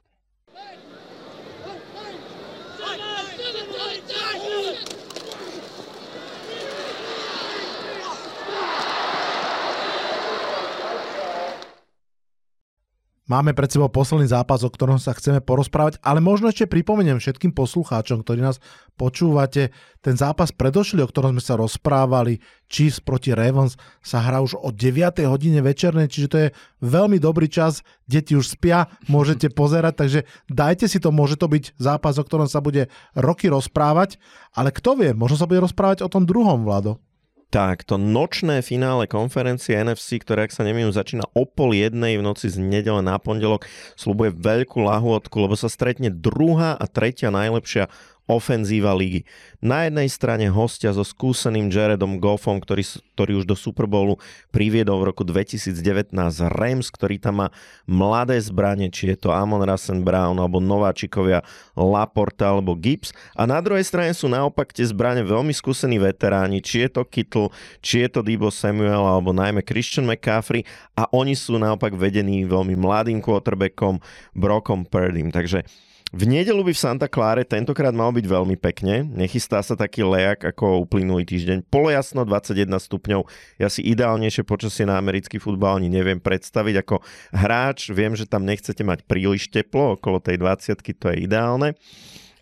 Máme pred sebou posledný zápas, o ktorom sa chceme porozprávať, ale možno ešte pripomeniem všetkým poslucháčom, ktorí nás počúvate, ten zápas predošli, o ktorom sme sa rozprávali, Chiefs proti Ravens, sa hrá už o 9. hodine večernej, čiže to je veľmi dobrý čas, deti už spia, môžete pozerať, takže dajte si to, môže to byť zápas, o ktorom sa bude roky rozprávať, ale kto vie, možno sa bude rozprávať o tom druhom, Vlado. Tak, to nočné finále konferencie NFC, ktoré, ak sa nemýlim, začína o pol jednej v noci z nedele na pondelok, slubuje veľkú lahôdku, lebo sa stretne druhá a tretia najlepšia ofenzíva ligy. Na jednej strane hostia so skúseným Jaredom Goffom, ktorý, ktorý už do Super Bowlu priviedol v roku 2019 Rams, ktorý tam má mladé zbranie, či je to Amon Rassen Brown alebo nováčikovia Laporta alebo Gibbs. A na druhej strane sú naopak tie zbranie veľmi skúsení veteráni, či je to Kittle, či je to Debo Samuel alebo najmä Christian McCaffrey a oni sú naopak vedení veľmi mladým quarterbackom Brokom Purdym. Takže v nedelu by v Santa Cláre tentokrát mal byť veľmi pekne. Nechystá sa taký lejak ako uplynulý týždeň. Polojasno 21 stupňov. Ja si ideálnejšie počasie na americký futbal ani neviem predstaviť. Ako hráč viem, že tam nechcete mať príliš teplo, okolo tej 20 to je ideálne.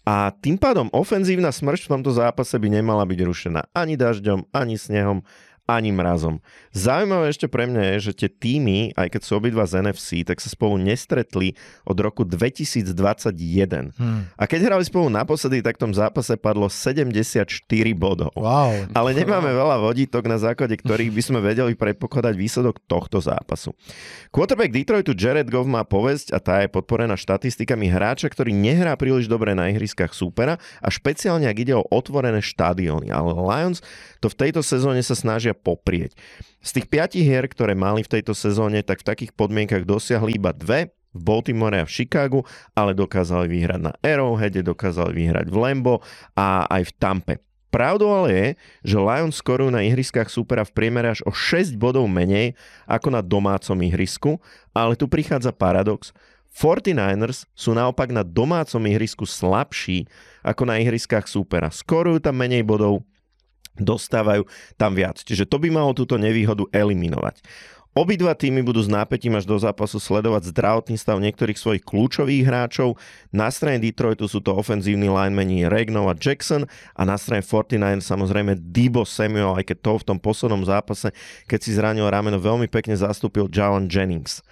A tým pádom ofenzívna smrť v tomto zápase by nemala byť rušená ani dažďom, ani snehom, ani mrazom. Zaujímavé ešte pre mňa je, že tie týmy, aj keď sú obidva z NFC, tak sa spolu nestretli od roku 2021. Hmm. A keď hrali spolu naposledy, tak v tom zápase padlo 74 bodov. Wow. Ale nemáme veľa vodítok, na základe ktorých by sme vedeli predpokladať výsledok tohto zápasu. Quarterback Detroitu Jared Goff má povesť a tá je podporená štatistikami hráča, ktorý nehrá príliš dobre na ihriskách súpera a špeciálne ak ide o otvorené štadióny. Ale Lions to v tejto sezóne sa snažia poprieť. Z tých piatich hier, ktoré mali v tejto sezóne, tak v takých podmienkach dosiahli iba dve, v Baltimore a v Chicagu, ale dokázali vyhrať na Arrowheade, dokázali vyhrať v Lambo a aj v Tampe. Pravdou ale je, že Lions skorujú na ihriskách súpera v priemere až o 6 bodov menej ako na domácom ihrisku, ale tu prichádza paradox. 49ers sú naopak na domácom ihrisku slabší ako na ihriskách súpera. Skorujú tam menej bodov, dostávajú tam viac. Čiže to by malo túto nevýhodu eliminovať. Obidva týmy budú s nápetím až do zápasu sledovať zdravotný stav niektorých svojich kľúčových hráčov. Na strane Detroitu sú to ofenzívni linemeni Regnov a Jackson a na strane 49 samozrejme Debo Samuel, aj keď to v tom poslednom zápase, keď si zranil rameno, veľmi pekne zastúpil Jalen Jennings.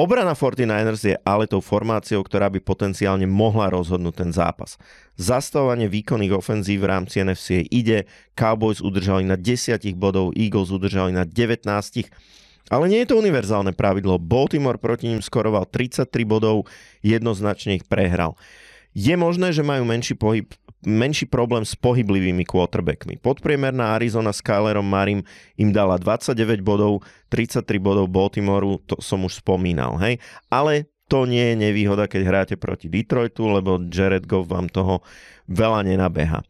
Obrana 49ers je ale tou formáciou, ktorá by potenciálne mohla rozhodnúť ten zápas. Zastavovanie výkonných ofenzív v rámci NFC ide, Cowboys udržali na 10 bodov, Eagles udržali na 19. Ale nie je to univerzálne pravidlo. Baltimore proti ním skoroval 33 bodov, jednoznačne ich prehral. Je možné, že majú menší pohyb menší problém s pohyblivými quarterbackmi. Podpriemerná Arizona s Kylerom Marim im dala 29 bodov, 33 bodov Baltimoreu, to som už spomínal, hej. Ale to nie je nevýhoda, keď hráte proti Detroitu, lebo Jared Goff vám toho veľa nenabeha.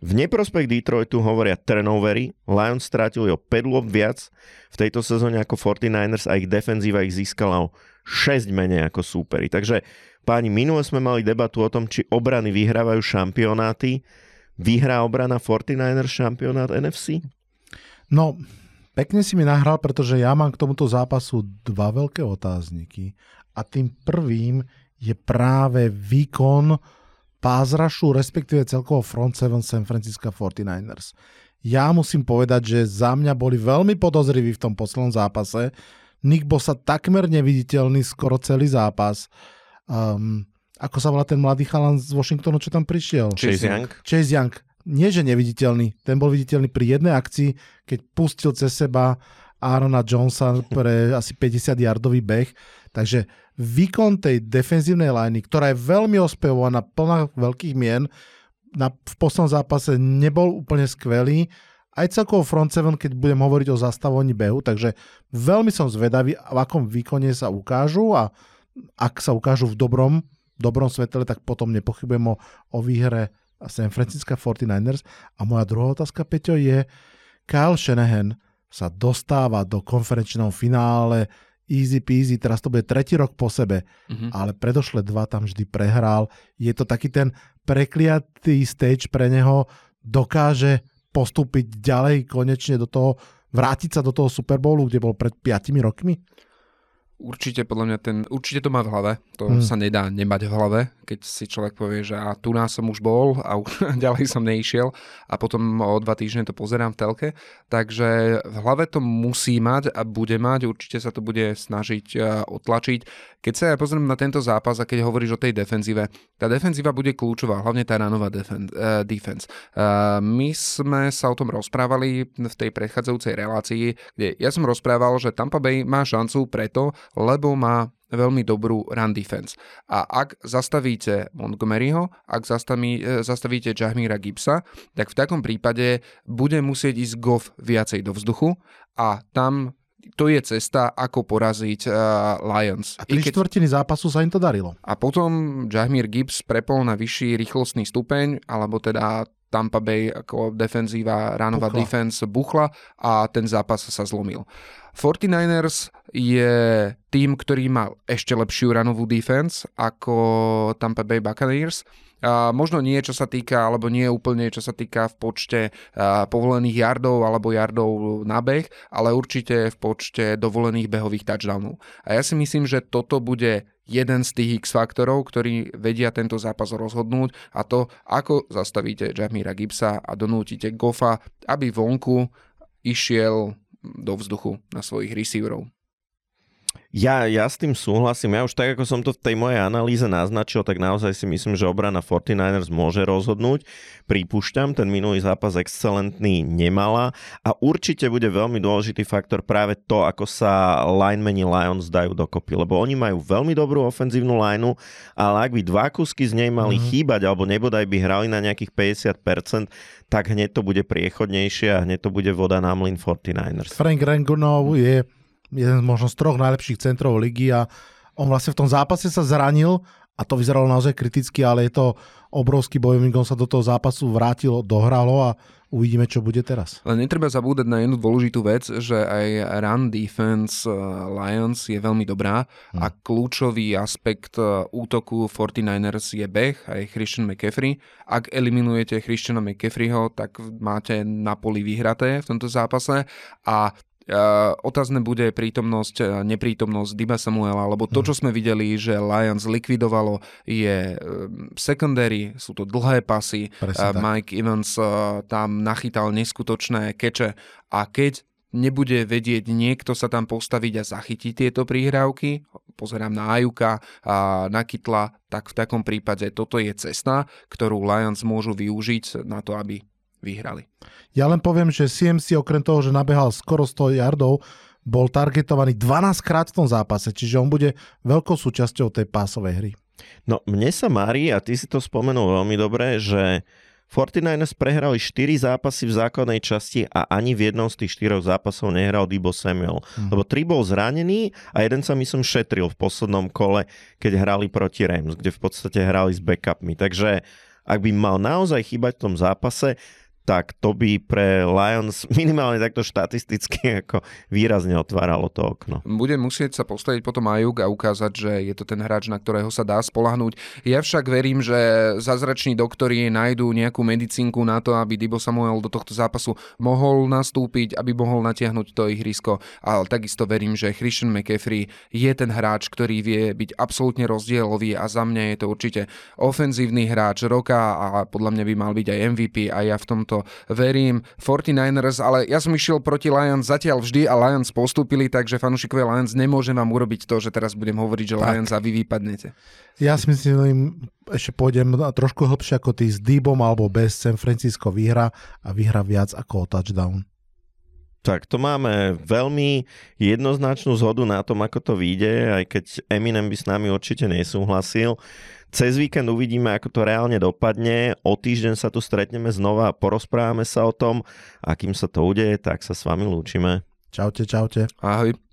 V neprospech Detroitu hovoria turnovery. Lions strátili o 5 lob viac v tejto sezóne ako 49ers a ich defenzíva ich získala o 6 menej ako súperi. Takže páni, minule sme mali debatu o tom, či obrany vyhrávajú šampionáty. Vyhrá obrana 49ers šampionát NFC? No, pekne si mi nahral, pretože ja mám k tomuto zápasu dva veľké otázniky. A tým prvým je práve výkon pázrašu, respektíve celkovo front 7 San Francisco 49ers. Ja musím povedať, že za mňa boli veľmi podozriví v tom poslednom zápase. Nick sa takmer neviditeľný skoro celý zápas. Um, ako sa volá ten mladý chalan z Washingtonu, čo tam prišiel? Chase Young. Chase Young. Nie, že neviditeľný. Ten bol viditeľný pri jednej akcii, keď pustil cez seba Aarona Jonesa pre asi 50 yardový beh. Takže výkon tej defenzívnej liney, ktorá je veľmi ospevovaná, plná veľkých mien, na, v poslednom zápase nebol úplne skvelý. Aj celkovo front 7, keď budem hovoriť o zastavovaní behu, takže veľmi som zvedavý, v akom výkone sa ukážu a ak sa ukážu v dobrom, dobrom svetle, tak potom nepochybujem o, o výhre San Francisco 49ers. A moja druhá otázka, Peťo, je Kyle Shanahan sa dostáva do konferenčného finále easy peasy, teraz to bude tretí rok po sebe, mm-hmm. ale predošle dva tam vždy prehral. Je to taký ten prekliatý stage pre neho, dokáže postúpiť ďalej konečne do toho, vrátiť sa do toho Super Bowlu, kde bol pred 5 rokmi? Určite podľa mňa ten, určite to má v hlave, to hmm. sa nedá nemať v hlave, keď si človek povie, že a tu nás som už bol a ďalej som neišiel a potom o dva týždne to pozerám v telke, takže v hlave to musí mať a bude mať, určite sa to bude snažiť otlačiť. Keď sa ja pozriem na tento zápas a keď hovoríš o tej defenzíve, tá defenzíva bude kľúčová, hlavne tá ranová defen- uh, defense. Uh, my sme sa o tom rozprávali v tej predchádzajúcej relácii, kde ja som rozprával, že Tampa Bay má šancu preto, lebo má veľmi dobrú run defense. A ak zastavíte Montgomeryho, ak zastaví, e, zastavíte Jahmira Gibsa, tak v takom prípade bude musieť ísť Goff viacej do vzduchu a tam to je cesta, ako poraziť uh, Lions. A tri keď... štvrtiny zápasu sa im to darilo. A potom Jahmir Gibbs prepol na vyšší rýchlostný stupeň, alebo teda Tampa Bay ako defenzíva, ránová buchla. defense buchla a ten zápas sa zlomil. 49ers je tým, ktorý má ešte lepšiu ranovú defense ako Tampa Bay Buccaneers. Možno nie, čo sa týka, alebo nie úplne, čo sa týka v počte povolených yardov alebo yardov na beh, ale určite v počte dovolených behových touchdownov. A ja si myslím, že toto bude jeden z tých X faktorov, ktorí vedia tento zápas rozhodnúť a to, ako zastavíte Jamira Gibsa a donútite Goffa, aby vonku išiel do vzduchu na svojich receiverov. Ja, ja s tým súhlasím. Ja už tak, ako som to v tej mojej analýze naznačil, tak naozaj si myslím, že obrana 49ers môže rozhodnúť. Pripúšťam, ten minulý zápas excelentný nemala a určite bude veľmi dôležitý faktor práve to, ako sa linemeni Lions dajú dokopy, lebo oni majú veľmi dobrú ofenzívnu lineu, ale ak by dva kusky z nej mali mm-hmm. chýbať alebo nebodaj by hrali na nejakých 50%, tak hneď to bude priechodnejšie a hneď to bude voda na mlin 49ers. Frank Rangunov je jeden možno z troch najlepších centrov ligy a on vlastne v tom zápase sa zranil a to vyzeralo naozaj kriticky, ale je to obrovský bojovník, on sa do toho zápasu vrátil, dohralo a uvidíme, čo bude teraz. Ale netreba zabúdať na jednu dôležitú vec, že aj run defense eh, Lions je veľmi dobrá hmm. a kľúčový aspekt eh, útoku 49ers je beh, aj Christian McCaffrey. Ak eliminujete Christiana McCaffreyho, tak máte na poli vyhraté v tomto zápase a otázne bude prítomnosť, neprítomnosť Diba Samuela, lebo to, čo mhm. sme videli, že Lions likvidovalo, je um, secondary, sú to dlhé pasy, uh, Mike Evans uh, tam nachytal neskutočné keče. A keď nebude vedieť niekto sa tam postaviť a zachytiť tieto príhrávky, pozerám na Ajuka a na Kytla, tak v takom prípade toto je cesta, ktorú Lions môžu využiť na to, aby vyhrali. Ja len poviem, že CMC okrem toho, že nabehal skoro 100 yardov, bol targetovaný 12 krát v tom zápase, čiže on bude veľkou súčasťou tej pásovej hry. No mne sa mári, a ty si to spomenul veľmi dobre, že 49ers prehrali 4 zápasy v základnej časti a ani v jednom z tých 4 zápasov nehral Debo Samuel. Hmm. Lebo 3 bol zranený a jeden sa myslím šetril v poslednom kole, keď hrali proti Rams, kde v podstate hrali s backupmi. Takže ak by mal naozaj chýbať v tom zápase, tak to by pre Lions minimálne takto štatisticky ako výrazne otváralo to okno. Bude musieť sa postaviť potom Ajuk a ukázať, že je to ten hráč, na ktorého sa dá spolahnúť. Ja však verím, že zázrační doktori nájdú nejakú medicínku na to, aby Dibo Samuel do tohto zápasu mohol nastúpiť, aby mohol natiahnuť to ihrisko. Ale takisto verím, že Christian McCaffrey je ten hráč, ktorý vie byť absolútne rozdielový a za mňa je to určite ofenzívny hráč roka a podľa mňa by mal byť aj MVP a ja v tomto to verím 49ers, ale ja som išiel proti Lions zatiaľ vždy a Lions postúpili, takže fanúšikovia Lions nemôžem vám urobiť to, že teraz budem hovoriť, že tak. Lions a vy vypadnete. Ja si myslím, ešte pôjdem trošku hlbšie ako ty s Dibom alebo bez San Francisco vyhra a vyhra viac ako o touchdown. Tak to máme veľmi jednoznačnú zhodu na tom, ako to vyjde, aj keď Eminem by s nami určite nesúhlasil. Cez víkend uvidíme, ako to reálne dopadne. O týždeň sa tu stretneme znova a porozprávame sa o tom. A kým sa to udeje, tak sa s vami lúčime. Čaute, čaute. Ahoj.